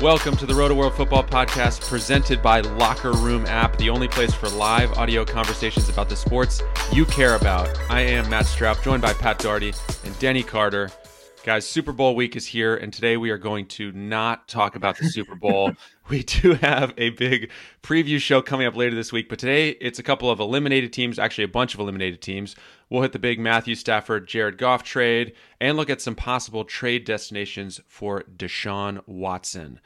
Welcome to the Rotoworld Football Podcast presented by Locker Room App, the only place for live audio conversations about the sports you care about. I am Matt Stroup, joined by Pat Daugherty and Denny Carter. Guys, Super Bowl week is here, and today we are going to not talk about the Super Bowl. we do have a big preview show coming up later this week, but today it's a couple of eliminated teams, actually, a bunch of eliminated teams. We'll hit the big Matthew Stafford, Jared Goff trade, and look at some possible trade destinations for Deshaun Watson.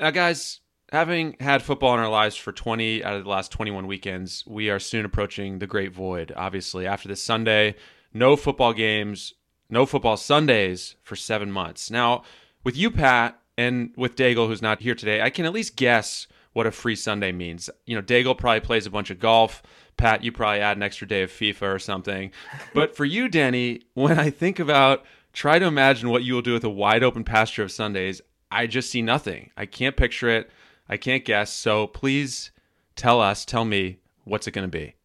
Now, guys, having had football in our lives for 20 out of the last 21 weekends, we are soon approaching the great void. Obviously, after this Sunday, no football games, no football Sundays for seven months. Now, with you, Pat, and with Daigle, who's not here today, I can at least guess what a free Sunday means. You know, Daigle probably plays a bunch of golf. Pat, you probably add an extra day of FIFA or something. But for you, Denny, when I think about try to imagine what you will do with a wide open pasture of Sundays, I just see nothing. I can't picture it. I can't guess. So please tell us, tell me, what's it going to be?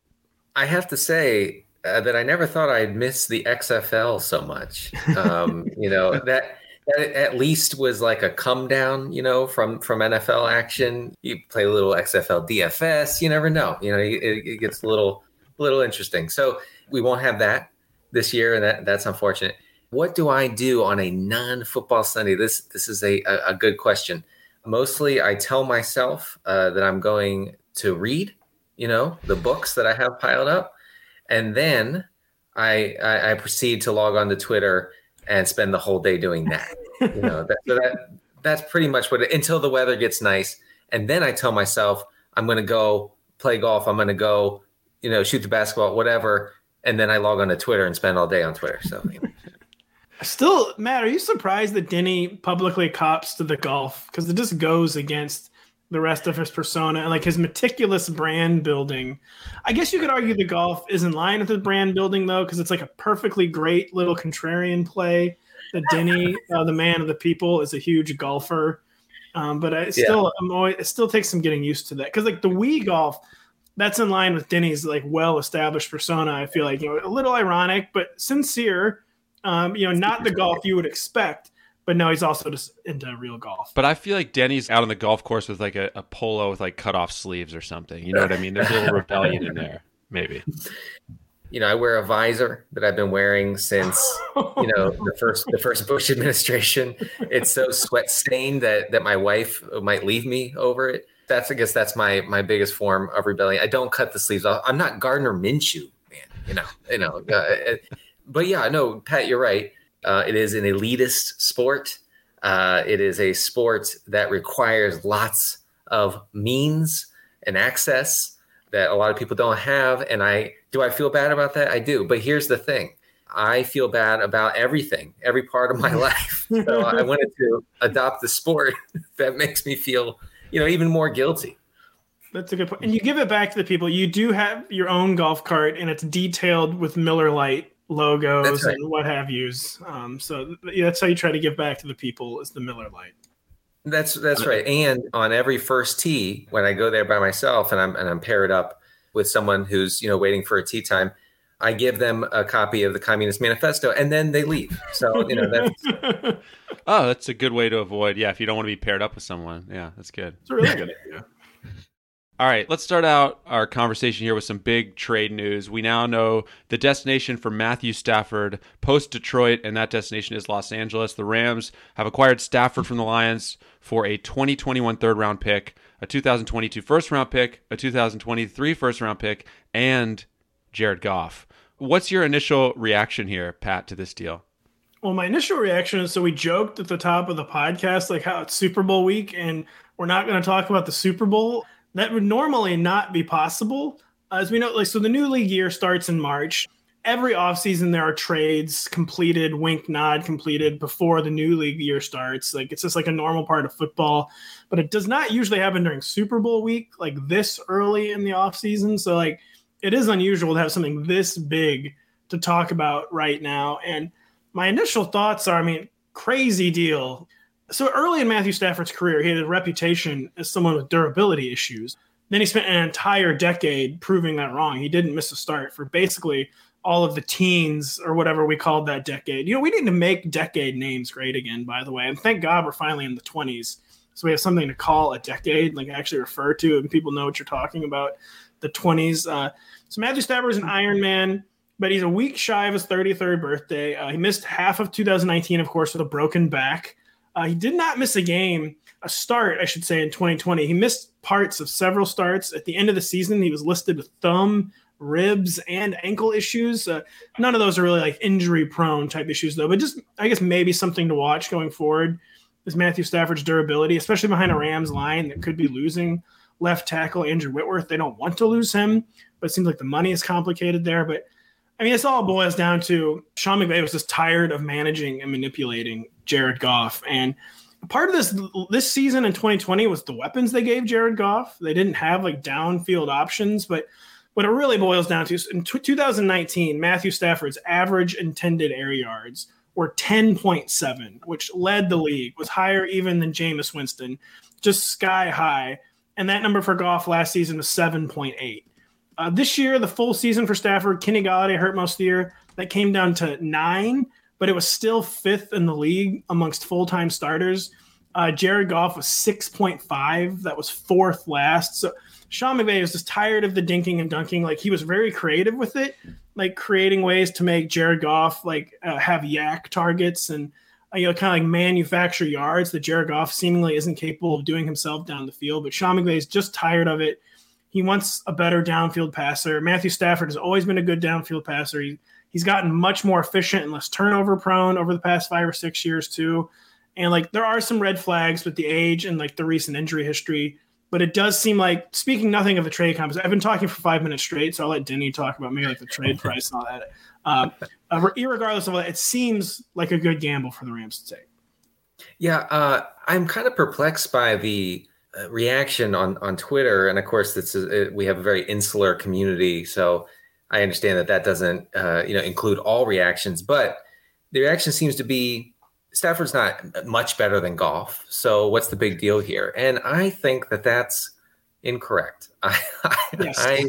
I have to say uh, that I never thought I'd miss the XFL so much. Um, you know that that at least was like a come down, you know, from from NFL action. You play a little XFL DFS. You never know. You know, it, it gets a little little interesting. So we won't have that this year, and that that's unfortunate. What do I do on a non-football Sunday? This this is a a, a good question. Mostly, I tell myself uh, that I'm going to read, you know, the books that I have piled up, and then I, I, I proceed to log on to Twitter and spend the whole day doing that. You know, that, so that that's pretty much what it, until the weather gets nice, and then I tell myself I'm going to go play golf. I'm going to go, you know, shoot the basketball, whatever, and then I log on to Twitter and spend all day on Twitter. So. You know. Still, Matt, are you surprised that Denny publicly cops to the golf? Because it just goes against the rest of his persona and like his meticulous brand building. I guess you could argue the golf is in line with the brand building though, because it's like a perfectly great little contrarian play. That Denny, uh, the man of the people, is a huge golfer. Um, but I still, yeah. I'm always, it still takes some getting used to that because like the Wii golf, that's in line with Denny's like well-established persona. I feel like you know a little ironic but sincere um, you know, not the golf you would expect, but now he's also just into real golf. But I feel like Denny's out on the golf course with like a, a polo with like cut off sleeves or something. You know what I mean? There's a little rebellion in there, maybe. You know, I wear a visor that I've been wearing since you know the first the first Bush administration. It's so sweat stained that that my wife might leave me over it. That's I guess that's my my biggest form of rebellion. I don't cut the sleeves off. I'm not Gardner Minshew, man. You know, you know. Uh, but yeah, no, Pat, you're right. Uh, it is an elitist sport. Uh, it is a sport that requires lots of means and access that a lot of people don't have. And I do I feel bad about that? I do. But here's the thing. I feel bad about everything, every part of my life. So I wanted to adopt the sport that makes me feel, you know, even more guilty. That's a good point. And you give it back to the people. You do have your own golf cart and it's detailed with Miller Lite logos right. and what have yous. Um, so yeah, that's how you try to give back to the people is the Miller Lite. That's that's right. And on every first tee, when I go there by myself and I'm and I'm paired up with someone who's you know waiting for a tee time, I give them a copy of the Communist Manifesto, and then they leave. So you know that's. oh, that's a good way to avoid. Yeah, if you don't want to be paired up with someone, yeah, that's good. It's a really good idea. All right, let's start out our conversation here with some big trade news. We now know the destination for Matthew Stafford post Detroit, and that destination is Los Angeles. The Rams have acquired Stafford from the Lions for a 2021 third round pick, a 2022 first round pick, a 2023 first round pick, and Jared Goff. What's your initial reaction here, Pat, to this deal? Well, my initial reaction is so we joked at the top of the podcast, like how it's Super Bowl week, and we're not going to talk about the Super Bowl that would normally not be possible. As we know, like so the new league year starts in March. Every offseason there are trades completed, wink nod completed before the new league year starts. Like it's just like a normal part of football. But it does not usually happen during Super Bowl week, like this early in the offseason. So like it is unusual to have something this big to talk about right now. And my initial thoughts are, I mean, crazy deal So early in Matthew Stafford's career, he had a reputation as someone with durability issues. Then he spent an entire decade proving that wrong. He didn't miss a start for basically all of the teens or whatever we called that decade. You know, we need to make decade names great again, by the way. And thank God we're finally in the 20s. So we have something to call a decade, like actually refer to, and people know what you're talking about. The 20s. Uh, so Matthew Stafford is an Iron Man but he's a week shy of his 33rd birthday. Uh, he missed half of 2019, of course, with a broken back. Uh, he did not miss a game, a start, I should say, in 2020. He missed parts of several starts. At the end of the season, he was listed with thumb, ribs, and ankle issues. Uh, none of those are really like injury prone type issues, though, but just, I guess, maybe something to watch going forward is Matthew Stafford's durability, especially behind a Rams line that could be losing left tackle Andrew Whitworth. They don't want to lose him, but it seems like the money is complicated there. But I mean, this all boils down to Sean McVay was just tired of managing and manipulating Jared Goff. And part of this this season in 2020 was the weapons they gave Jared Goff. They didn't have like downfield options, but what it really boils down to is in t- 2019, Matthew Stafford's average intended air yards were 10.7, which led the league, was higher even than Jameis Winston, just sky high. And that number for Goff last season was 7.8. Uh, this year, the full season for Stafford, Kenny Golladay hurt most of the year. That came down to nine, but it was still fifth in the league amongst full time starters. Uh, Jared Goff was 6.5. That was fourth last. So Sean McVay was just tired of the dinking and dunking. Like he was very creative with it, like creating ways to make Jared Goff like uh, have YAC targets and uh, you know kind of like manufacture yards that Jared Goff seemingly isn't capable of doing himself down the field. But Sean McVay is just tired of it. He wants a better downfield passer. Matthew Stafford has always been a good downfield passer. He, he's gotten much more efficient and less turnover prone over the past five or six years too. And like there are some red flags with the age and like the recent injury history, but it does seem like speaking nothing of the trade comps. I've been talking for five minutes straight, so I'll let Denny talk about maybe like the trade price and all that. Uh, uh, regardless of that, it seems like a good gamble for the Rams to take. Yeah, uh, I'm kind of perplexed by the reaction on on Twitter, and of course, it's a, we have a very insular community, so I understand that that doesn't uh, you know include all reactions, but the reaction seems to be Stafford's not much better than Goff, so what's the big deal here? And I think that that's incorrect. I, yes. I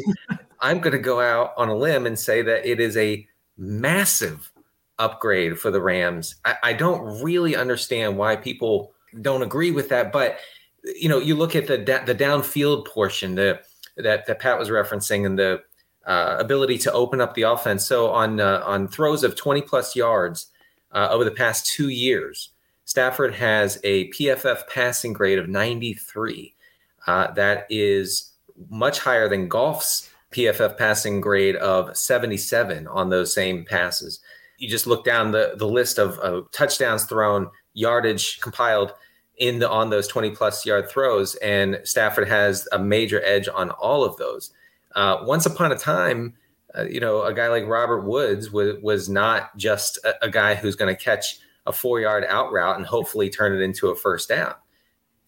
I'm going to go out on a limb and say that it is a massive upgrade for the Rams. I, I don't really understand why people don't agree with that, but you know, you look at the the downfield portion the, that that Pat was referencing and the uh, ability to open up the offense. So on uh, on throws of 20 plus yards uh, over the past two years, Stafford has a PFF passing grade of 93. Uh, that is much higher than Goff's PFF passing grade of 77 on those same passes. You just look down the the list of, of touchdowns thrown, yardage compiled in the on those 20 plus yard throws and Stafford has a major edge on all of those. Uh, once upon a time, uh, you know, a guy like Robert Woods was was not just a, a guy who's going to catch a four yard out route and hopefully turn it into a first down.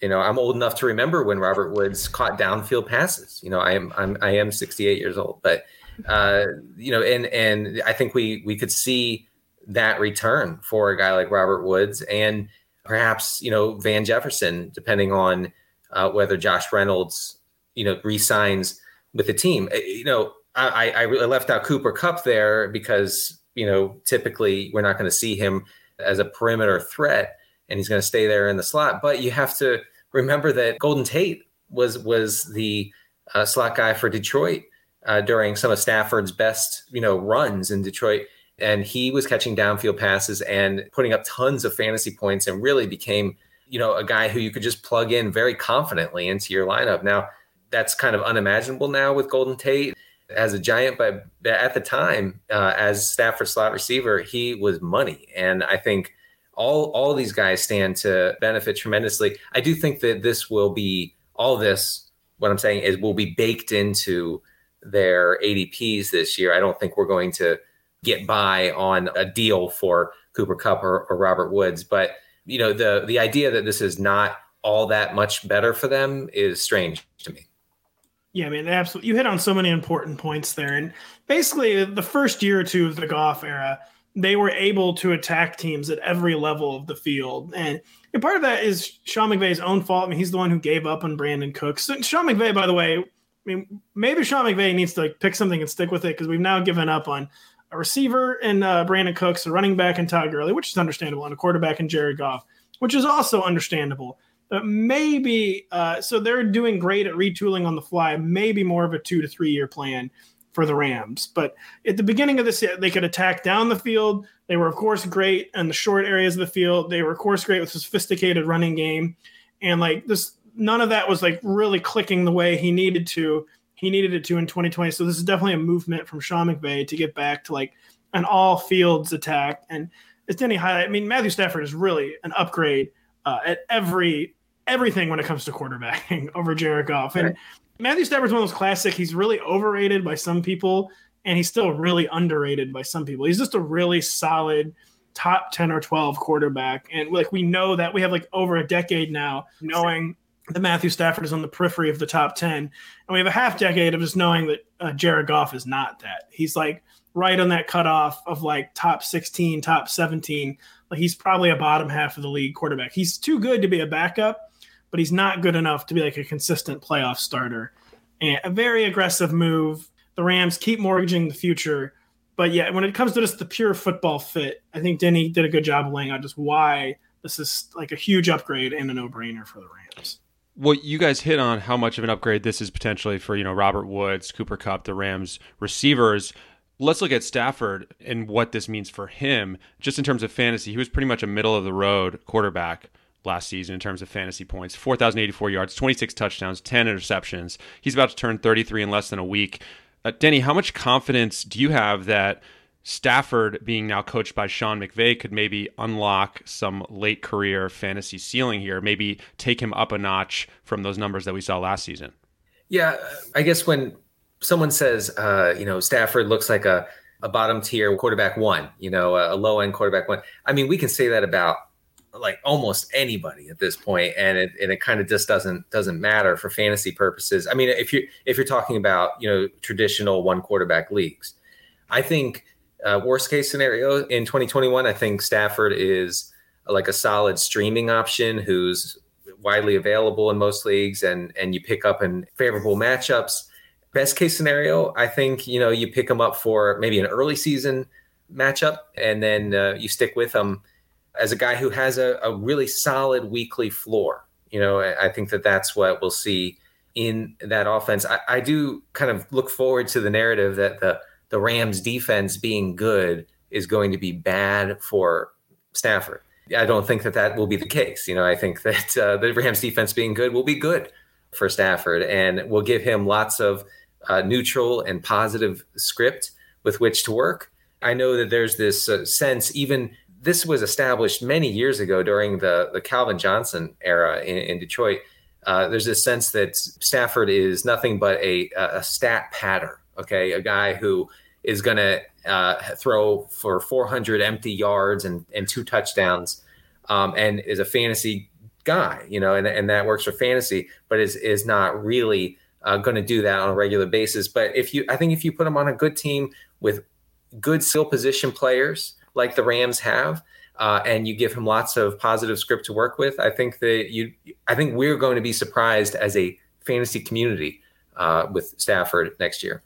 You know, I'm old enough to remember when Robert Woods caught downfield passes. You know, I am I'm I am 68 years old, but uh, you know, and and I think we we could see that return for a guy like Robert Woods and perhaps you know Van Jefferson, depending on uh, whether Josh Reynolds you know resigns with the team. Uh, you know, I, I left out Cooper Kupp there because you know typically we're not going to see him as a perimeter threat, and he's going to stay there in the slot. But you have to remember that Golden Tate was was the uh, slot guy for Detroit uh, during some of Stafford's best you know runs in Detroit and he was catching downfield passes and putting up tons of fantasy points and really became you know a guy who you could just plug in very confidently into your lineup. Now that's kind of unimaginable now with golden tate as a giant but at the time uh, as stafford slot receiver he was money. And i think all all these guys stand to benefit tremendously. I do think that this will be all this what i'm saying is will be baked into their adps this year. I don't think we're going to get by on a deal for Cooper Kupp or, or Robert Woods. But you know, the the idea that this is not all that much better for them is strange to me. Yeah, I mean, absolutely. You hit on so many important points there, and basically, the first year or two of the Goff era, they were able to attack teams at every level of the field. And, and part of that is Sean McVay's own fault. I mean, he's the one who gave up on Brandin Cooks. So Sean McVay, by the way, I mean, maybe Sean McVay needs to like pick something and stick with it because we've now given up on a receiver and uh, Brandin Cooks, a running back and Todd Gurley, which is understandable, and a quarterback and Jared Goff, which is also understandable. But maybe uh, so they're doing great at retooling on the fly. Maybe more of a two to three year plan for the Rams. But at the beginning of this, they could attack down the field. They were, of course, great in the short areas of the field. They were, of course, great with a sophisticated running game. And like this, none of that was like really clicking the way he needed to. He needed it to in 2020. So this is definitely a movement from Sean McVay to get back to like an all fields attack. And as Denny highlight, I mean, Matthew Stafford is really an upgrade uh, at every everything when it comes to quarterbacking over Jared Goff. And Matthew Stafford's one of those classic. He's really overrated by some people, and he's still really underrated by some people. He's just a really solid top 10 or 12 quarterback. And like we know that we have like over a decade now knowing that Matthew Stafford is on the periphery of the top 10. And we have a half decade of just knowing that uh, Jared Goff is not that. He's like right on that cutoff of like top 16, top 17. Like he's probably a bottom half of the league quarterback. He's too good to be a backup but he's not good enough to be like a consistent playoff starter. And a very aggressive move. The Rams keep mortgaging the future. But yeah, when it comes to just the pure football fit, I think Denny did a good job laying out just why this is like a huge upgrade and a no-brainer for the Rams. Well, you guys hit on how much of an upgrade this is potentially for, you know, Robert Woods, Cooper Kupp, the Rams receivers. Let's look at Stafford and what this means for him. Just in terms of fantasy, he was pretty much a middle of the road quarterback last season in terms of fantasy points 4,084 yards, 26 touchdowns, 10 interceptions. He's about to turn 33 in less than a week. Uh, Denny, how much confidence do you have that Stafford, being now coached by Sean McVay, could maybe unlock some late career fantasy ceiling here, maybe take him up a notch from those numbers that we saw last season? Yeah, I guess when someone says, uh, you know, Stafford looks like a, a bottom tier quarterback one, you know, a low end quarterback one. I mean, we can say that about like almost anybody at this point and it, and it kind of just doesn't doesn't matter for fantasy purposes i mean if you if you're talking about you know traditional one quarterback leagues i think uh, worst case scenario in 2021 i think stafford is like a solid streaming option who's widely available in most leagues and and you pick up in favorable matchups best case scenario i think you know you pick them up for maybe an early season matchup and then uh, you stick with them as a guy who has a, a really solid weekly floor. You know, I, I, think that that's what we'll see in that offense. I, I, do kind of look forward to the narrative that the the Rams defense being good is going to be bad for Stafford. I don't think that that will be the case. You know, I think that uh, the Rams defense being good will be good for Stafford and will give him lots of uh, neutral and positive script with which to work. I know that there's this uh, sense, even this was established many years ago during the, the Calvin Johnson era in, in Detroit. Uh, there's this sense that Stafford is nothing but a, a stat patter, okay? A guy who is going to uh, throw for 400 empty yards and, and two touchdowns um, and is a fantasy guy, you know, and, and that works for fantasy, but is, is not really uh, going to do that on a regular basis. But if you, I think if you put him on a good team with good skill position players, like the Rams have, uh, and you give him lots of positive script to work with, I think that you, I think we're going to be surprised as a fantasy community uh, with Stafford next year.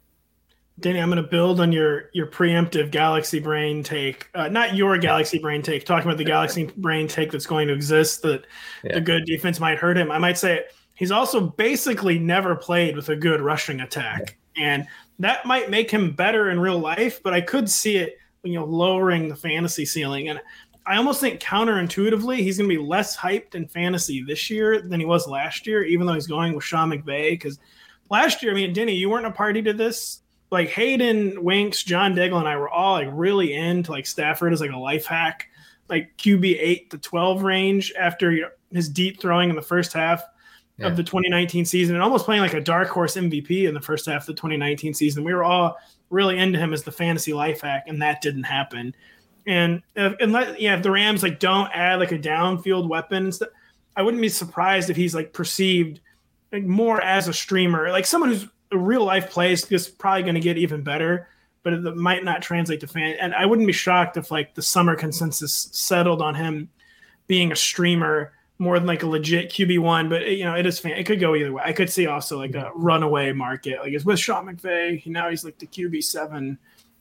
Danny, I'm going to build on your your preemptive Galaxy Brain take, uh, not your Galaxy Brain take, talking about the Galaxy Brain take that's going to exist that yeah. the good defense might hurt him. I might say he's also basically never played with a good rushing attack, and that might make him better in real life. But I could see it you know lowering the fantasy ceiling and I almost think counterintuitively he's going to be less hyped in fantasy this year than he was last year, even though he's going with Sean McVay. Because last year, I mean, Denny, you weren't a party to this. Like Hayden, Winks, John Daigle, and I were all like really into like Stafford as like a life hack, like QB eight to twelve range after you know, his deep throwing in the first half yeah. of the 2019 season, and almost playing like a dark horse MVP in the first half of the 2019 season. We were all really into him as the fantasy life hack, and that didn't happen. And if, unless yeah, if the Rams like don't add like a downfield weapon, I wouldn't be surprised if he's like perceived like more as a streamer, like someone who's real life plays is probably going to get even better. but it might not translate to fan. And I wouldn't be shocked if like the summer consensus settled on him being a streamer more than like a legit QB one. But you know, it is fan. It could go either way. I could see also like a runaway market, like it's with Sean McVay. Now he's like the QB seven.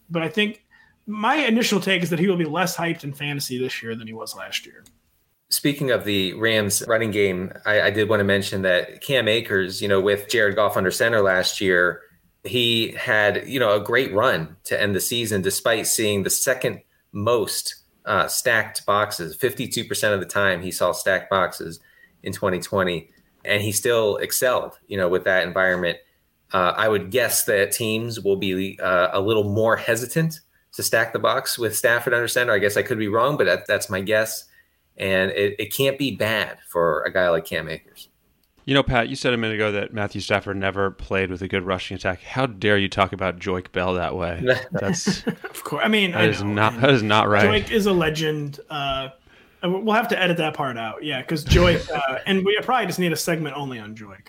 But I think my initial take is that he will be less hyped in fantasy this year than he was last year. Speaking of the Rams running game, I, I, did want to mention that Cam Akers, you know, with Jared Goff under center last year, he had, you know, a great run to end the season despite seeing the second most uh, stacked boxes. 52% of the time he saw stacked boxes in 2020, and he still excelled, you know, with that environment. Uh, I would guess that teams will be uh, a little more hesitant to stack the box with Stafford under center. I guess I could be wrong, but that, that's my guess. And it, it can't be bad for a guy like Cam Akers. You know, Pat, you said a minute ago that Matthew Stafford never played with a good rushing attack. How dare you talk about Joique Bell that way? That's of course. I mean, that I is not that is not right. Joique is a legend. Uh, we'll have to edit that part out. Yeah, because Joique, uh, and we probably just need a segment only on Joique.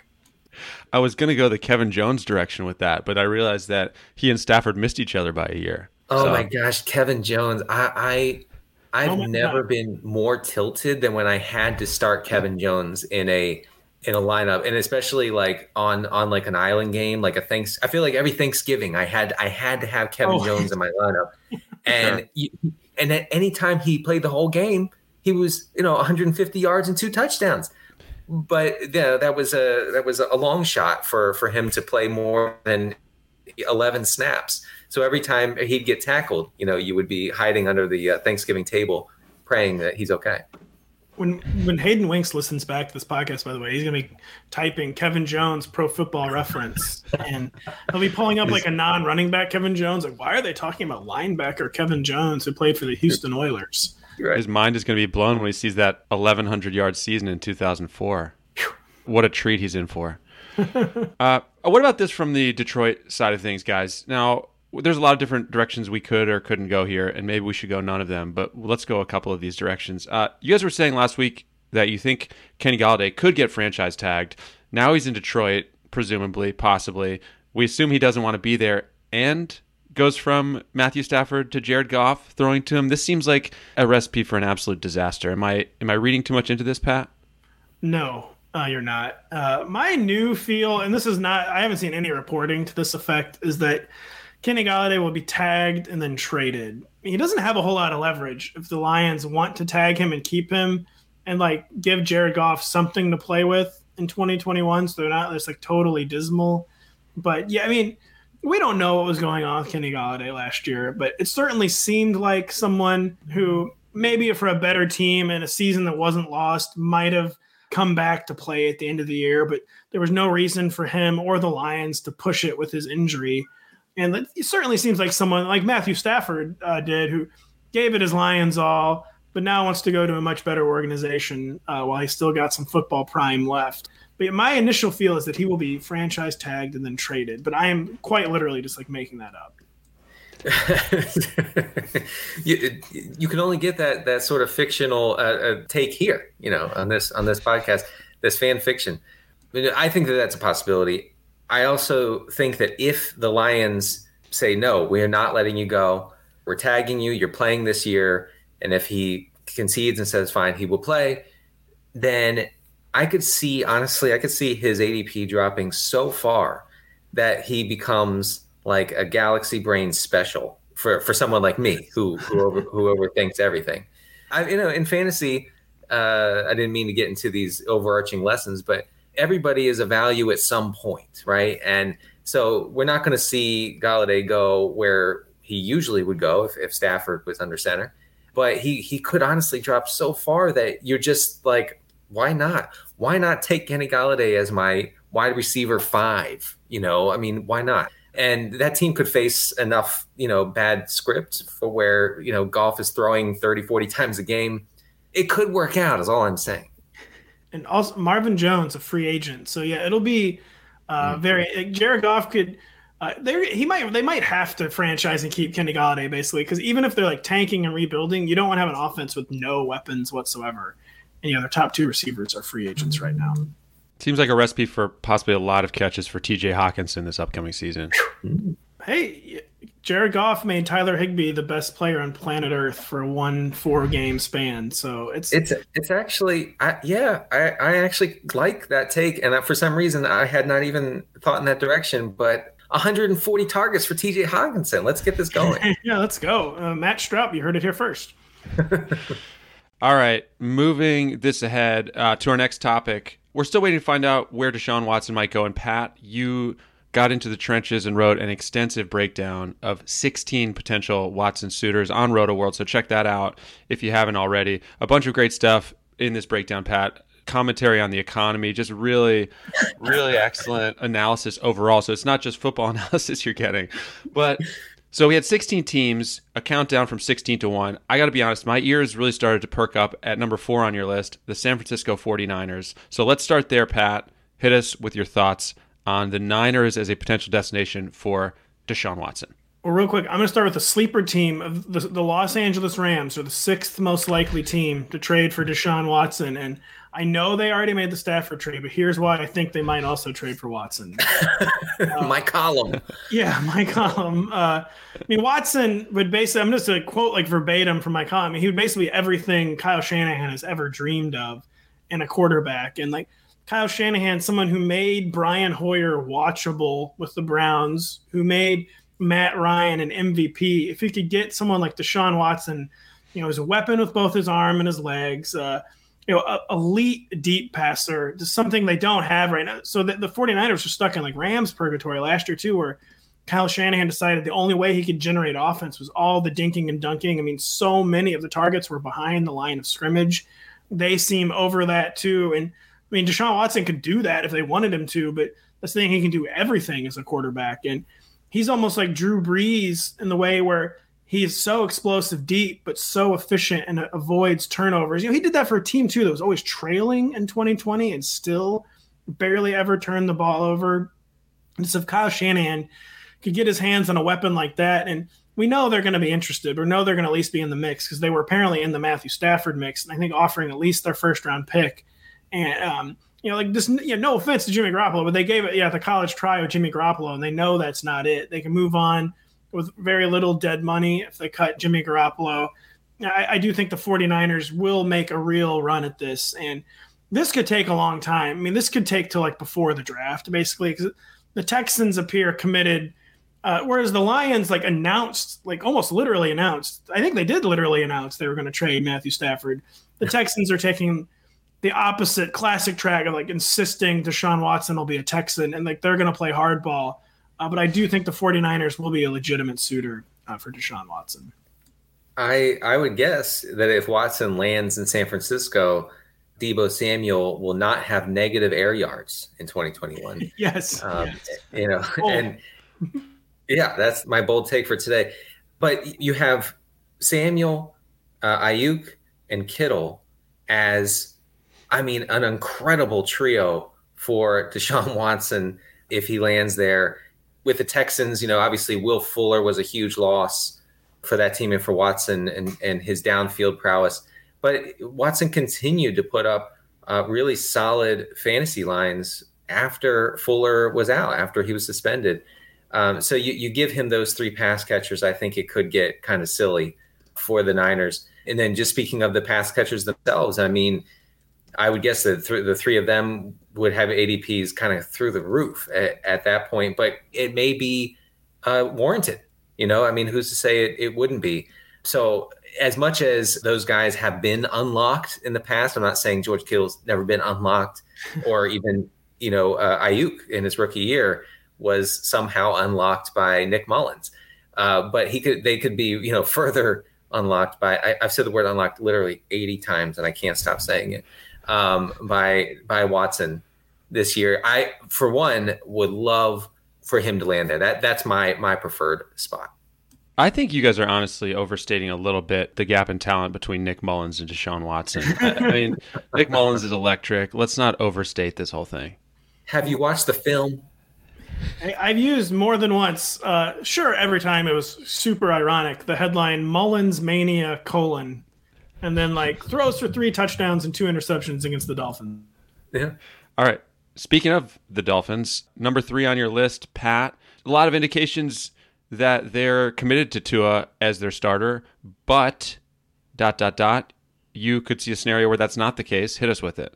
I was going to go the Kevin Jones direction with that, but I realized that he and Stafford missed each other by a year. Oh so. my gosh, Kevin Jones! I, I I've oh never God. been more tilted than when I had to start Kevin Jones in a in a lineup, and especially like on on like an island game, like a thanks. I feel like every Thanksgiving I had I had to have Kevin oh. Jones in my lineup, and sure. you, and at any time he played the whole game, he was you know 150 yards and two touchdowns. But yeah, that was a that was a long shot for for him to play more than 11 snaps. So every time he'd get tackled, you know, you would be hiding under the uh, Thanksgiving table, praying that he's okay. When when Hayden Winks listens back to this podcast, by the way, he's gonna be typing Kevin Jones Pro Football Reference, and he'll be pulling up like a non-running back Kevin Jones. Like, why are they talking about linebacker Kevin Jones who played for the Houston Oilers? His mind is going to be blown when he sees that 1,100 yard season in 2004. What a treat he's in for. uh, what about this from the Detroit side of things, guys? Now, there's a lot of different directions we could or couldn't go here, and maybe we should go none of them. But let's go a couple of these directions. Uh, you guys were saying last week that you think Kenny Golladay could get franchise tagged. Now he's in Detroit, presumably, possibly. We assume he doesn't want to be there, and goes from Matthew Stafford to Jared Goff throwing to him. This seems like a recipe for an absolute disaster. Am I am I reading too much into this, Pat? No, uh, you're not. Uh, my new feel, and this is not. I haven't seen any reporting to this effect. Is that Kenny Golladay will be tagged and then traded. He doesn't have a whole lot of leverage if the Lions want to tag him and keep him and like give Jared Goff something to play with in 2021 so they're not just like totally dismal. But yeah, I mean, we don't know what was going on with Kenny Golladay last year, but it certainly seemed like someone who maybe for a better team and a season that wasn't lost might have come back to play at the end of the year, but there was no reason for him or the Lions to push it with his injury. And it certainly seems like someone like Matthew Stafford uh, did, who gave it his Lions all, but now wants to go to a much better organization uh, while he's still got some football prime left. But my initial feel is that he will be franchise tagged and then traded, but I am quite literally just like making that up. you, you can only get that that sort of fictional uh, uh, take here, you know, on this on this podcast, this fan fiction. I, think that that's a possibility. I also think that if the Lions say no, we are not letting you go. We're tagging you. You're playing this year, and if he concedes and says fine, he will play. Then I could see honestly, I could see his ADP dropping so far that he becomes like a galaxy brain special for for someone like me who who, over, who overthinks everything. I you know in fantasy, uh, I didn't mean to get into these overarching lessons, but everybody is a value at some point, right? And so we're not going to see Golladay go where he usually would go if, if Stafford was under center, but he he could honestly drop so far that you're just like, why not? Why not take Kenny Golladay as my wide receiver five? You know, I mean, why not? And that team could face enough, you know, bad script for where, you know, Goff is throwing 30, 40 times a game. It could work out, is all I'm saying and also Marvin Jones, a free agent. So yeah, it'll be uh, mm-hmm. very. Jared Goff could. Uh, they he might they might have to franchise and keep Kenny Golladay basically because even if they're like tanking and rebuilding, you don't want to have an offense with no weapons whatsoever. And you know their top two receivers are free agents right now. Seems like a recipe for possibly a lot of catches for T.J. Hockenson this upcoming season. Hey, Jared Goff made Tyler Higbee the best player on planet Earth for one four game span. So it's it's it's actually I, yeah I I actually like that take, and for some reason I had not even thought in that direction, but. 140 targets for TJ Hockenson. Let's get this going. yeah, let's go. Uh, Matt Stroup, you heard it here first. All right, moving this ahead uh, to our next topic. We're still waiting to find out where Deshaun Watson might go. And Pat, you got into the trenches and wrote an extensive breakdown of 16 potential Watson suitors on Rotoworld. So check that out if you haven't already. A bunch of great stuff in this breakdown, Pat. Commentary on the economy, just really, really excellent analysis overall. So it's not just football analysis you're getting, but so we had 16 teams, a countdown from 16 to 1. I got to be honest, my ears really started to perk up at number four on your list, the San Francisco 49ers. So let's start there, Pat. Hit us with your thoughts on the Niners as a potential destination for Deshaun Watson? Well, real quick, I'm going to start with the sleeper team of the, the Los Angeles Rams, are the sixth most likely team to trade for Deshaun Watson. And I know they already made the Stafford trade, but here's why I think they might also trade for Watson. uh, my column. Yeah, my column. Uh, I mean, Watson would basically, I'm just going to quote like verbatim from my column. I mean, he would basically be everything Kyle Shanahan has ever dreamed of in a quarterback. And like, Kyle Shanahan, someone who made Brian Hoyer watchable with the Browns, who made Matt Ryan an MVP. If he could get someone like Deshaun Watson, you know, as a weapon with both his arm and his legs, uh, you know, a, elite deep passer, just something they don't have right now. So the, the 49ers are stuck in like Rams purgatory last year too, where Kyle Shanahan decided the only way he could generate offense was all the dinking and dunking. I mean, so many of the targets were behind the line of scrimmage. They seem over that too. And I mean, Deshaun Watson could do that if they wanted him to, but that's the thing, he can do everything as a quarterback. And he's almost like Drew Brees in the way where he is so explosive deep, but so efficient and avoids turnovers. You know, he did that for a team too that was always trailing in 2020 and still barely ever turned the ball over. And so if Kyle Shanahan could get his hands on a weapon like that, and we know they're going to be interested, or know they're going to at least be in the mix because they were apparently in the Matthew Stafford mix, and I think offering at least their first round pick and um, you know, like this. You know, no offense to Jimmy Garoppolo, but they gave it yeah the college try with Jimmy Garoppolo, and they know that's not it. They can move on with very little dead money if they cut Jimmy Garoppolo. I, I do think the 49ers will make a real run at this, and this could take a long time. I mean, this could take to like before the draft, basically, because the Texans appear committed. Uh, whereas the Lions like announced, like almost literally announced, I think they did literally announce they were going to trade Matthew Stafford. The Texans are taking the opposite classic track of like insisting Deshaun Watson will be a Texan and like they're going to play hardball. Uh, but I do think the 49ers will be a legitimate suitor uh, for Deshaun Watson. I I would guess that if Watson lands in San Francisco, Deebo Samuel will not have negative air yards in 2021. yes, um, yes. you know, oh. and yeah, that's my bold take for today. But you have Samuel, uh, Aiyuk, and Kittle as I mean, an incredible trio for Deshaun Watson if he lands there. With the Texans, you know, obviously Will Fuller was a huge loss for that team and for Watson and, and his downfield prowess. But Watson continued to put up uh, really solid fantasy lines after Fuller was out, after he was suspended. Um, so you, you give him those three pass catchers, I think it could get kind of silly for the Niners. And then just speaking of the pass catchers themselves, I mean, I would guess that th- the three of them would have ADPs kind of through the roof at, at that point, but it may be uh, warranted. You know, I mean, who's to say it, it wouldn't be? So, as much as those guys have been unlocked in the past, I'm not saying George Kittle's never been unlocked, or even you know uh, Aiyuk in his rookie year was somehow unlocked by Nick Mullens, Uh, but he could, they could be, you know, further unlocked by. I, have said the word unlocked literally 80 times, and I can't stop saying it um, by by Watson this year. I, for one, would love for him to land there. That that's my my preferred spot. I think you guys are honestly overstating a little bit the gap in talent between Nick Mullens and Deshaun Watson. I, I mean, Nick Mullens is electric. Let's not overstate this whole thing. Have you watched the film? I've used more than once. Uh, sure, every time it was super ironic. The headline "Mullens Mania colon and then like throws for three touchdowns and two interceptions against the Dolphins. Yeah. All right. Speaking of the Dolphins, number three on your list, Pat. A lot of indications that they're committed to Tua as their starter, but dot dot dot. You could see a scenario where that's not the case. Hit us with it.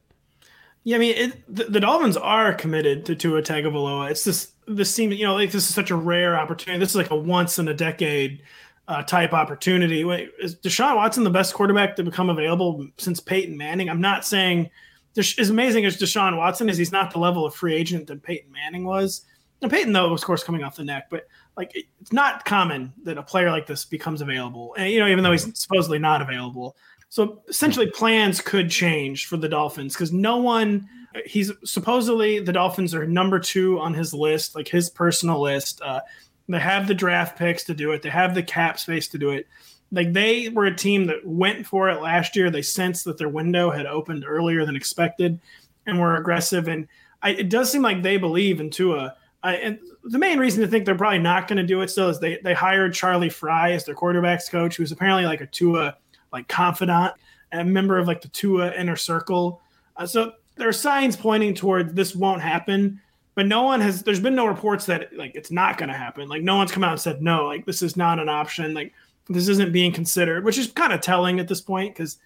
Yeah, I mean, it, the, the, Dolphins are committed to Tua Tagovailoa. It's this this seems you know like this is such a rare opportunity. This is like a once in a decade uh, type opportunity. Wait, is Deshaun Watson the best quarterback to become available since Peyton Manning? I'm not saying as amazing as Deshaun Watson is, he's not the level of free agent that Peyton Manning was. And Peyton, though, was of course coming off the neck, but like it's not common that a player like this becomes available. And you know, even though he's supposedly not available. So essentially, plans could change for the Dolphins because no one. He's supposedly the Dolphins are number two on his list, like his personal list. Uh, they have the draft picks to do it. They have the cap space to do it. Like they were a team that went for it last year. They sensed that their window had opened earlier than expected, and were aggressive. And I, it does seem like they believe in Tua. I, and the main reason to think they're probably not going to do it still is they they hired Charlie Frye as their quarterbacks coach, who's apparently like a Tua like confidant, a member of like the Tua inner circle. Uh, so there are signs pointing toward this won't happen, but no one has. There's been no reports that like it's not going to happen. Like no one's come out and said no, like this is not an option. Like this isn't being considered, which is kind of telling at this point because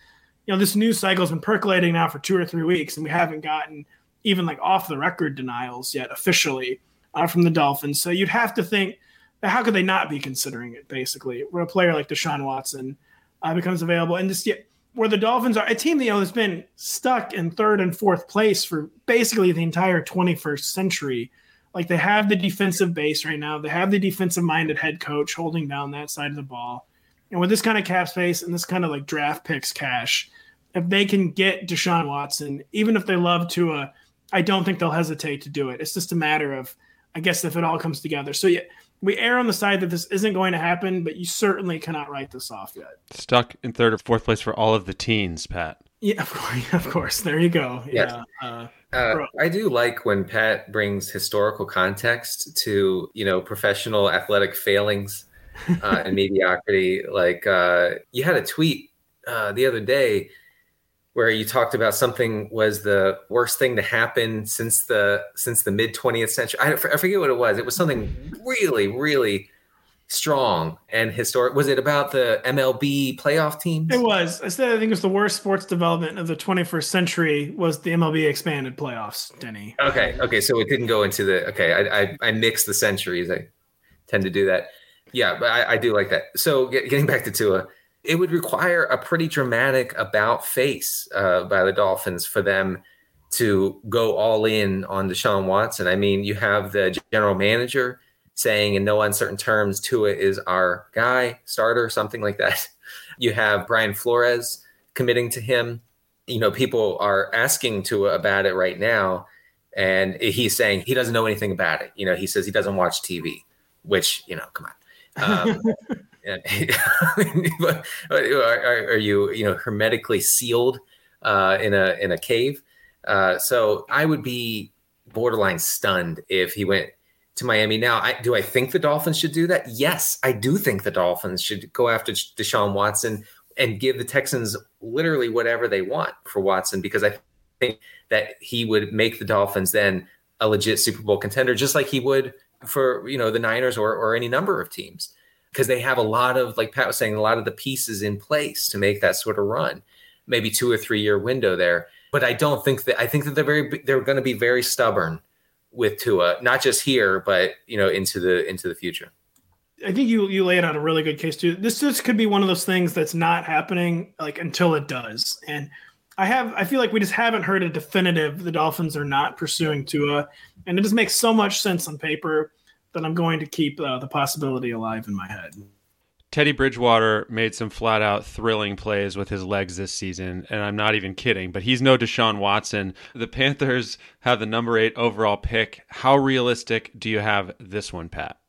you know this news cycle has been percolating now for two or three weeks, and we haven't gotten even like off the record denials yet officially uh, from the Dolphins. So you'd have to think, how could they not be considering it? Basically, where a player like Deshaun Watson uh, becomes available, and just yet where the Dolphins are a team you know has been stuck in third and fourth place for basically the entire 21st century. Like they have the defensive base right now, they have the defensive minded head coach holding down that side of the ball, and with this kind of cap space and this kind of like draft picks cash, if they can get Deshaun Watson, even if they love Tua, I don't think they'll hesitate to do it. It's just a matter of I guess if it all comes together. So yeah, we err on the side that this isn't going to happen, but you certainly cannot write this off yet. Stuck in third or fourth place for all of the teens, Pat. Yeah, of course. Of course. There you go. Yeah. Uh, uh, I do like when Pat brings historical context to you know professional athletic failings uh, and mediocrity. Like uh, you had a tweet uh, the other day where you talked about something was the worst thing to happen since the since the mid 20th century. I, I forget what it was. It was something mm-hmm. really, really strong and historic. Was it about the MLB playoff teams? It was. I said I think it was the worst sports development of the 21st century was the MLB expanded playoffs. Denny. Okay. Okay. So it didn't go into the. Okay. I I, I mix the centuries. I tend to do that. Yeah, but I, I do like that. So get, getting back to Tua it would require a pretty dramatic about face uh, by the Dolphins for them to go all in on Deshaun Watson. I mean, you have the general manager saying in no uncertain terms, Tua is our guy, starter, something like that. You have Brian Flores committing to him. You know, people are asking Tua about it right now, and he's saying he doesn't know anything about it. You know, he says he doesn't watch TV, which, you know, come on. Um, are, are, you you know hermetically sealed uh, in a in a cave? Uh, so I would be borderline stunned if he went to Miami. Now, I, do I think the Dolphins should do that? Yes, I do think the Dolphins should go after Deshaun Watson and give the Texans literally whatever they want for Watson because I think that he would make the Dolphins then a legit Super Bowl contender, just like he would for you know the Niners or or any number of teams because they have a lot of, like Pat was saying, a lot of the pieces in place to make that sort of run. Maybe two or three year window there. But I don't think that I think that they're very they're going to be very stubborn with Tua, not just here, but you know into the into the future. I think you you laid out a really good case too. This just could be one of those things that's not happening like until it does. And I have I feel like we just haven't heard a definitive the Dolphins are not pursuing Tua, and it just makes so much sense on paper that I'm going to keep uh, the possibility alive in my head. Teddy Bridgewater made some flat out thrilling plays with his legs this season, and I'm not even kidding, but he's no Deshaun Watson. The Panthers have the number eight overall pick. How realistic do you have this one, Pat?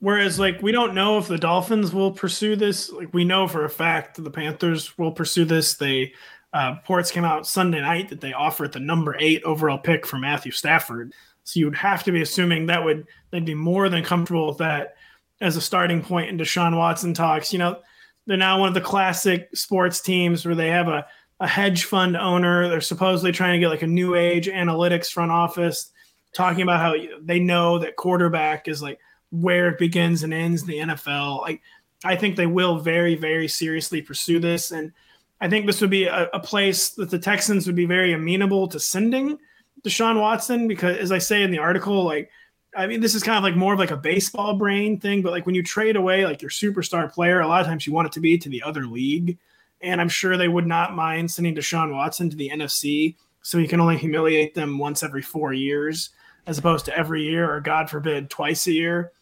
Whereas, like, we don't know if the Dolphins will pursue this. Like, we know for a fact the Panthers will pursue this. They uh, reports came out Sunday night that they offered the number eight overall pick for Matthew Stafford. So you would have to be assuming that would they'd be more than comfortable with that as a starting point in Deshaun Watson talks. You know, they're now one of the classic sports teams where they have a, a hedge fund owner. They're supposedly trying to get like a new age analytics front office, talking about how they know that quarterback is like where it begins and ends the NFL. Like I think they will very, very seriously pursue this. And I think this would be a, a place that the Texans would be very amenable to sending Deshaun Watson because as I say in the article, like I mean, this is kind of like more of like a baseball brain thing, but like when you trade away like your superstar player, a lot of times you want it to be to the other league. And I'm sure they would not mind sending Deshaun Watson to the NFC so he can only humiliate them once every four years as opposed to every year or God forbid twice a year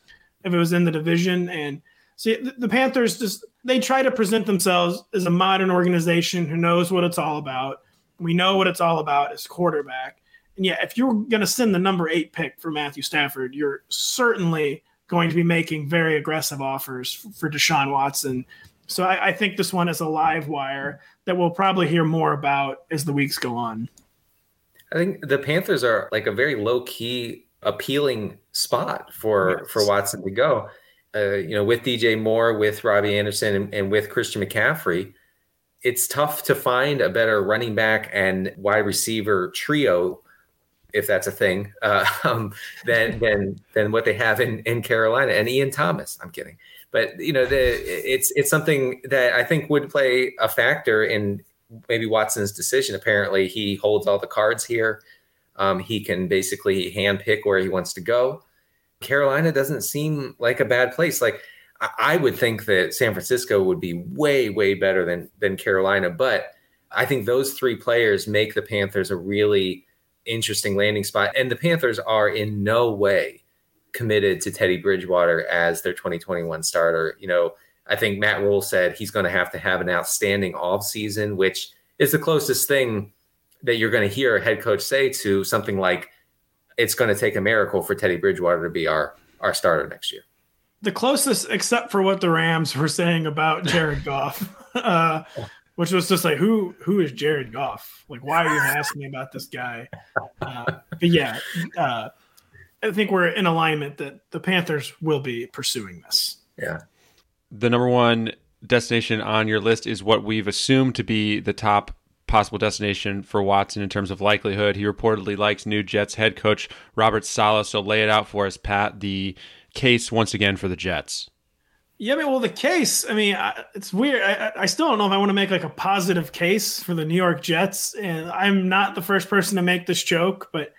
if it was in the division. And see, the Panthers just they try to present themselves as a modern organization who knows what it's all about. We know what it's all about as quarterback. And yeah, if you're going to send the number eight pick for Matthew Stafford, you're certainly going to be making very aggressive offers for Deshaun Watson. So I, I think this one is a live wire that we'll probably hear more about as the weeks go on. I think the Panthers are like a very low key appealing spot for yes. for Watson to go. Uh, you know, with DJ Moore, with Robbie Anderson, and, and, with Christian McCaffrey, it's tough to find a better running back and wide receiver trio if that's a thing, uh, um, than than than what they have in in Carolina and Ian Thomas. I'm kidding, but you know, the, it's it's something that I think would play a factor in maybe Watson's decision. Apparently, he holds all the cards here. Um, he can basically handpick where he wants to go. Carolina doesn't seem like a bad place. Like I, I would think that San Francisco would be way way better than than Carolina, but I think those three players make the Panthers a really interesting landing spot. And the Panthers are in no way committed to Teddy Bridgewater as their 2021 starter. You know, I think Matt Rhule said he's going to have to have an outstanding off season, which is the closest thing that you're going to hear a head coach say to something like, "It's going to take a miracle for Teddy Bridgewater to be our our starter next year." The closest, except for what the Rams were saying about Jared Goff. Uh, which was just like who who is Jared Goff? Like, why are you asking me about this guy? Uh, but yeah, uh, I think we're in alignment that the Panthers will be pursuing this. Yeah. The number one destination on your list is what we've assumed to be the top possible destination for Watson in terms of likelihood. He reportedly likes new Jets head coach Robert Saleh. So lay it out for us, Pat. The case once again for the Jets. Yeah, I mean, well, the case, I mean, it's weird. I, I still don't know if I want to make like a positive case for the New York Jets. And I'm not the first person to make this joke, but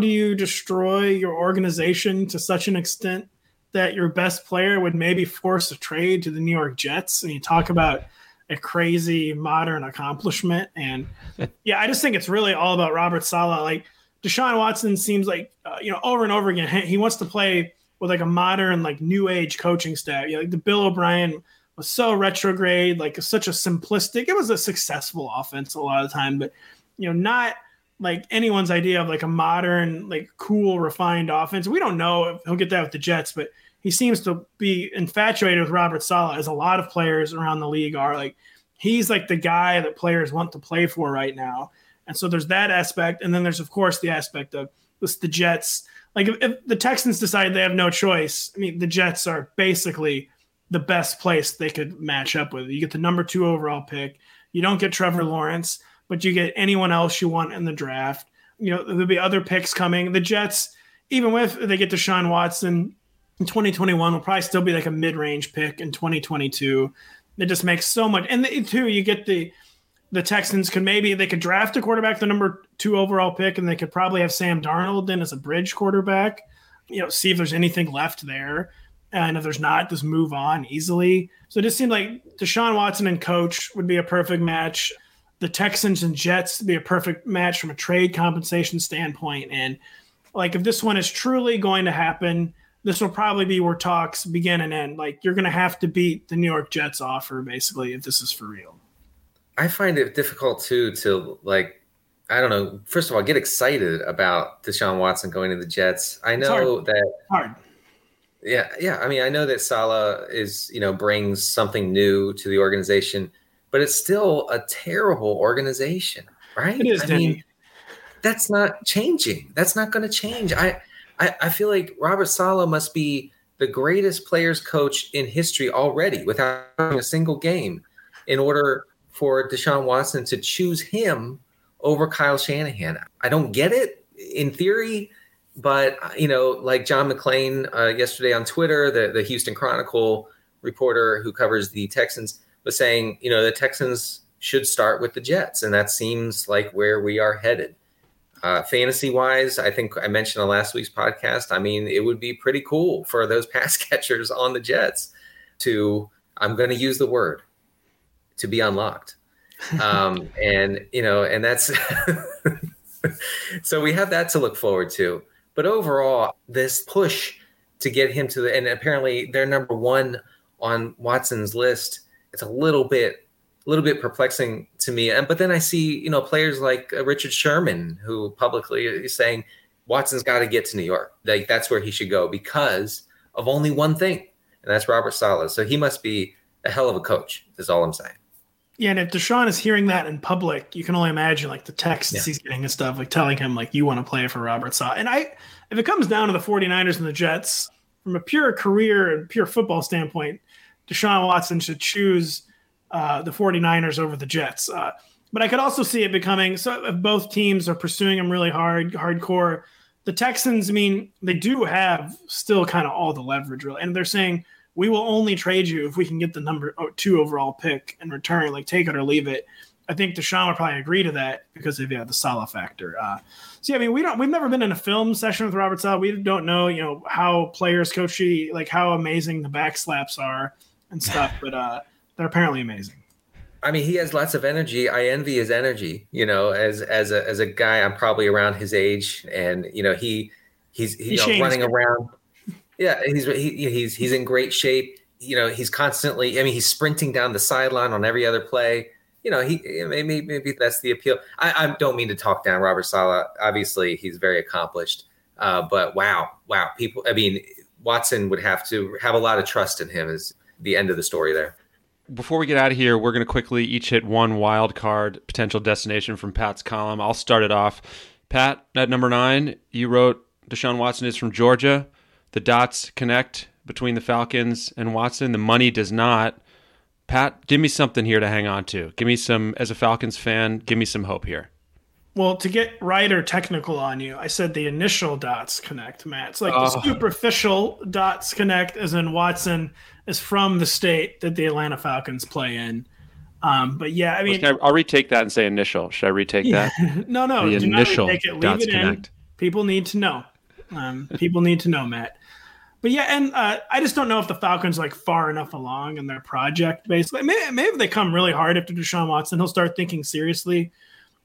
do you destroy your organization to such an extent that your best player would maybe force a trade to the New York Jets? And you talk about a crazy modern accomplishment. And yeah, I just think it's really all about Robert Saleh. Like Deshaun Watson seems like, uh, you know, over and over again, he wants to play with like a modern, like new age coaching staff. You know, like the Bill O'Brien was so retrograde, like such a simplistic. It was a successful offense a lot of the time, but you know, not like anyone's idea of like a modern, like cool, refined offense. We don't know if he'll get that with the Jets, but he seems to be infatuated with Robert Saleh, as a lot of players around the league are. Like he's like the guy that players want to play for right now. And so there's that aspect, and then there's of course the aspect of this the Jets like if, if, the Texans decide they have no choice, I mean, the Jets are basically the best place they could match up with. You get the number two overall pick. You don't get Trevor Lawrence, but you get anyone else you want in the draft. You know, there'll be other picks coming. The Jets, even with they get Deshaun Watson in 2021, will probably still be like a mid-range pick in 2022. It just makes so much. And the, too, you get the the Texans could maybe they could draft a quarterback, the number two overall pick, and they could probably have Sam Darnold in as a bridge quarterback. You know, see if there's anything left there. And if there's not, just move on easily. So it just seemed like Deshaun Watson and coach would be a perfect match. The Texans and Jets would be a perfect match from a trade compensation standpoint. And like if this one is truly going to happen, this will probably be where talks begin and end. Like you're going to have to beat the New York Jets offer basically if this is for real. I find it difficult too to like I don't know. First of all, get excited about Deshaun Watson going to the Jets. I know hard. that hard. Yeah, yeah. I mean, I know that Saleh is you know brings something new to the organization, but it's still a terrible organization, right? It is. I Danny. mean, that's not changing. That's not going to change. I, I I feel like Robert Saleh must be the greatest players coach in history already without a single game in order for Deshaun Watson to choose him over Kyle Shanahan. I don't get it. In theory, but you know, like John McClain uh, yesterday on Twitter, the the Houston Chronicle reporter who covers the Texans was saying, you know, the Texans should start with the Jets, and that seems like where we are headed. Uh, fantasy wise, I think I mentioned on last week's podcast. I mean, it would be pretty cool for those pass catchers on the Jets to, I'm going to use the word, to be unlocked. Um, and, you know, and that's so we have that to look forward to. But overall, this push to get him to the, and apparently they're number one on Watson's list. It's a little bit a little bit perplexing to me. And but then I see you know players like uh, Richard Sherman who publicly is saying Watson's got to get to New York. Like that's where he should go because of only one thing, and that's Robert Saleh. So he must be a hell of a coach. Is all I'm saying. Yeah, and if Deshaun is hearing that in public, you can only imagine like the texts yeah. he's getting and stuff, like telling him like you want to play for Robert Saleh. And I if it comes down to the 49ers and the Jets, from a pure career and pure football standpoint, Deshaun Watson should choose uh, the 49ers over the Jets. Uh, but I could also see it becoming so if both teams are pursuing him really hard, hardcore. The Texans, I mean, they do have still kind of all the leverage, really. And they're saying, we will only trade you if we can get the number two overall pick in return, like take it or leave it. I think Deshaun would probably agree to that because of yeah, the Saleh factor. Uh, so yeah, I mean, we don't we've never been in a film session with Robert Saleh. We don't know, you know, how players coach like how amazing the back slaps are and stuff. But uh, they're apparently amazing. I mean, he has lots of energy. I envy his energy. You know, as as a as a guy, I'm probably around his age, and you know, he he's he, you know, running around. Yeah, he's he, he's he's in great shape. You know, he's constantly. I mean, he's sprinting down the sideline on every other play. You know, he maybe maybe that's the appeal. I, I don't mean to talk down Robert Saleh. Obviously, he's very accomplished. Uh, but wow, wow, people. I mean, Watson would have to have a lot of trust in him. Is the end of the story there before we get out of here, we're going to quickly each hit one wild card potential destination from Pat's column. I'll start it off. Pat, at number nine, you wrote Deshaun Watson is from Georgia. The dots connect between the Falcons and Watson. The money does not. Pat, give me something here to hang on to. Give me some, as a Falcons fan, give me some hope here. Well, to get right or technical on you, I said the initial dots connect, Matt. It's like the oh. superficial dots connect, as in Watson is from the state that the Atlanta Falcons play in. Um, but yeah, I mean, I, will retake that and say initial. Should I retake yeah. that? no, no, the initial it. Leave dots it connect. In. People need to know. Um, people need to know, Matt. But yeah, and uh, I just don't know if the Falcons like far enough along in their project. Basically, maybe, maybe they come really hard after Deshaun Watson, he'll start thinking seriously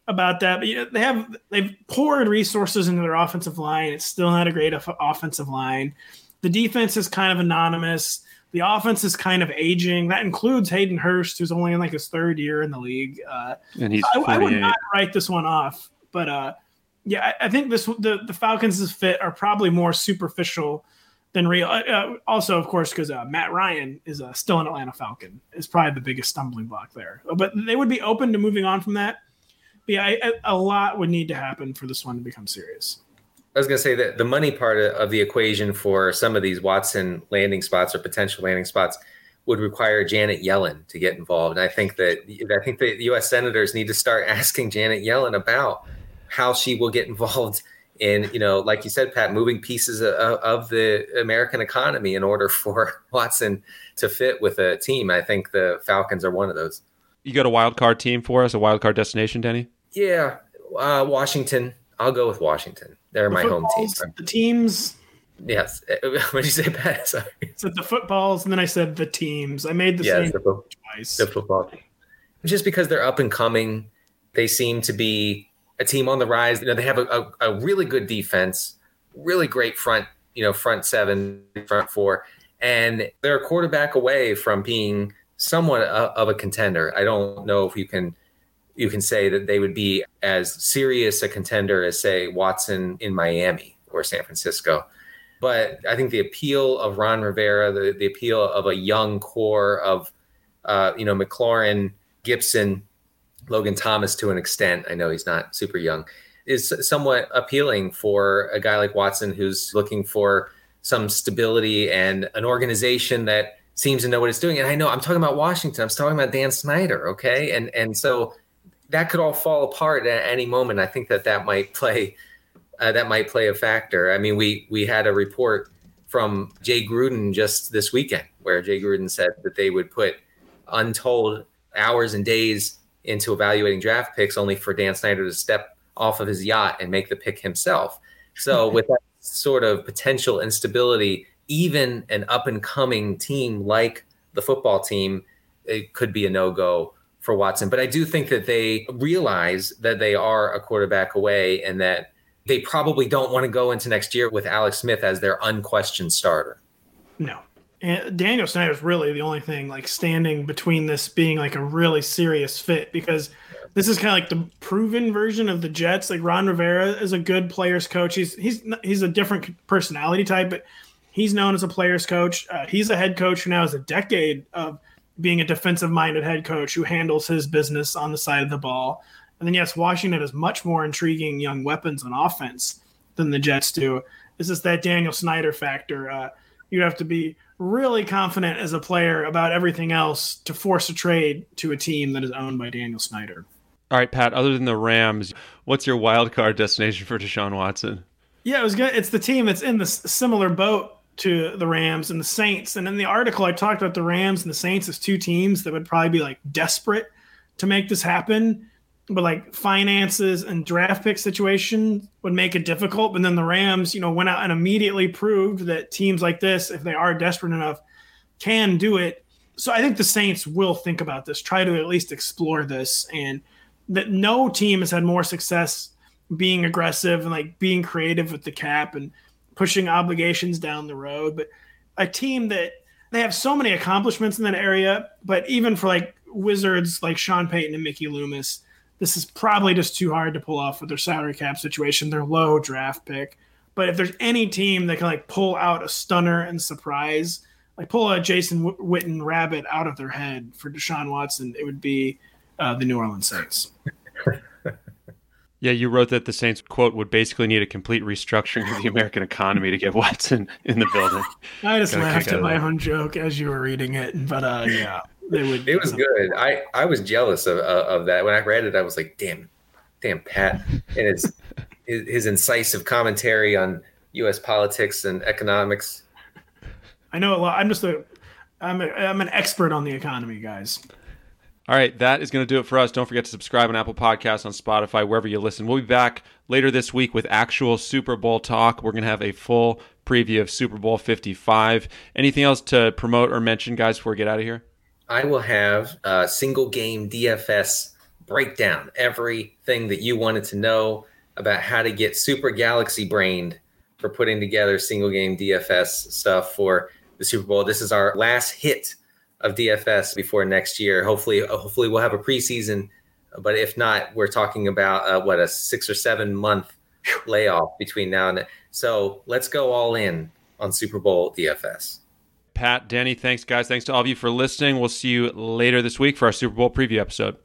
about that. But you know, they have they've poured resources into their offensive line. It's still not a great offensive line. The defense is kind of anonymous. The offense is kind of aging. That includes Hayden Hurst, who's only in like his third year in the league. Uh, and he's I, I, would not write this one off, but uh, yeah, I, I, think this the the Falcons' fit are probably more superficial than real. Uh, uh also, of course, because uh, Matt Ryan is uh, still an Atlanta Falcon is probably the biggest stumbling block there. But they would be open to moving on from that. But yeah, a lot would need to happen for this one to become serious. I was going to say that the money part of the equation for some of these Watson landing spots or potential landing spots would require Janet Yellen to get involved. And I think that I think the U.S. senators need to start asking Janet Yellen about how she will get involved in, you know, like you said, Pat, moving pieces of, of the American economy in order for Watson to fit with a team. I think the Falcons are one of those. You got a wild card team for us, a wild card destination, Denny? Yeah, uh, Washington. I'll go with Washington. They're the my home team. The teams. Yes. What did you say, Pat? Sorry. I said the footballs, and then I said the teams. I made the yes, same the fo- twice. The football team. Just because they're up and coming, they seem to be a team on the rise. You know, they have a, a, a really good defense, really great front. You know, front seven, front four, and they're a quarterback away from being somewhat of a contender. I don't know if you can you can say that they would be as serious a contender as, say, Watson in Miami or San Francisco. But I think the appeal of Ron Rivera, the, the appeal of a young core of, uh, you know, McLaurin, Gibson, Logan Thomas to an extent, I know he's not super young, is somewhat appealing for a guy like Watson who's looking for some stability and an organization that seems to know what it's doing. And I know I'm talking about Washington. I'm talking about Dan Snyder. Okay. And, and so that could all fall apart at any moment. I think that that might play uh, that might play a factor. I mean, we we had a report from Jay Gruden just this weekend where Jay Gruden said that they would put untold hours and days into evaluating draft picks only for Dan Snyder to step off of his yacht and make the pick himself. So with that sort of potential instability, even an up and coming team like the football team, it could be a no go for Watson. But I do think that they realize that they are a quarterback away and that they probably don't want to go into next year with Alex Smith as their unquestioned starter. No. And Daniel is really the only thing like standing between this being like a really serious fit because this is kind of like the proven version of the Jets. Like Ron Rivera is a good players coach. He's he's he's a different personality type, but he's known as a players coach. Uh, he's a head coach who now has a decade of being a defensive minded head coach who handles his business on the side of the ball. And then, yes, Washington has much more intriguing young weapons on offense than the Jets do. This is that Daniel Snyder factor. Uh, you have to be really confident as a player about everything else to force a trade to a team that is owned by Daniel Snyder. All right, Pat, other than the Rams, what's your wild card destination for Deshaun Watson? Yeah, it was good. It's the team that's in the similar boat to the Rams and the Saints. And in the article, I talked about the Rams and the Saints as two teams that would probably be like desperate to make this happen. But like finances and draft pick situation would make it difficult. But then the Rams, you know, went out and immediately proved that teams like this, if they are desperate enough, can do it. So I think the Saints will think about this, try to at least explore this, and that no team has had more success being aggressive and like being creative with the cap and pushing obligations down the road. But a team that they have so many accomplishments in that area, but even for like wizards like Sean Payton and Mickey Loomis, this is probably just too hard to pull off with their salary cap situation, their low draft pick. But if there's any team that can like pull out a stunner and surprise, like pull a Jason Witten rabbit out of their head for Deshaun Watson, it would be uh, the New Orleans Saints. Yeah, you wrote that the Saints quote would basically need a complete restructuring of the American economy to get Watson in the building. I just Gotta laughed at my own joke as you were reading it, but uh, yeah, they would. It was good. I I was jealous of of that when I read it. I was like, damn, damn, Pat, and his his, his incisive commentary on U.S. politics and economics. I know a lot. I'm just a I'm a, I'm an expert on the economy, guys. All right, that is going to do it for us. Don't forget to subscribe on Apple Podcasts, on Spotify, wherever you listen. We'll be back later this week with actual Super Bowl talk. We're going to have a full preview of Super Bowl 55. Anything else to promote or mention, guys, before we get out of here? I will have a single game DFS breakdown, everything that you wanted to know about how to get super galaxy brained for putting together single game DFS stuff for the Super Bowl. This is our last hit of DFS before next year. Hopefully, hopefully we'll have a preseason, but if not, we're talking about uh, what a six or seven month layoff between now and then. So let's go all in on Super Bowl DFS. Pat, Denny, thanks guys. Thanks to all of you for listening. We'll see you later this week for our Super Bowl preview episode.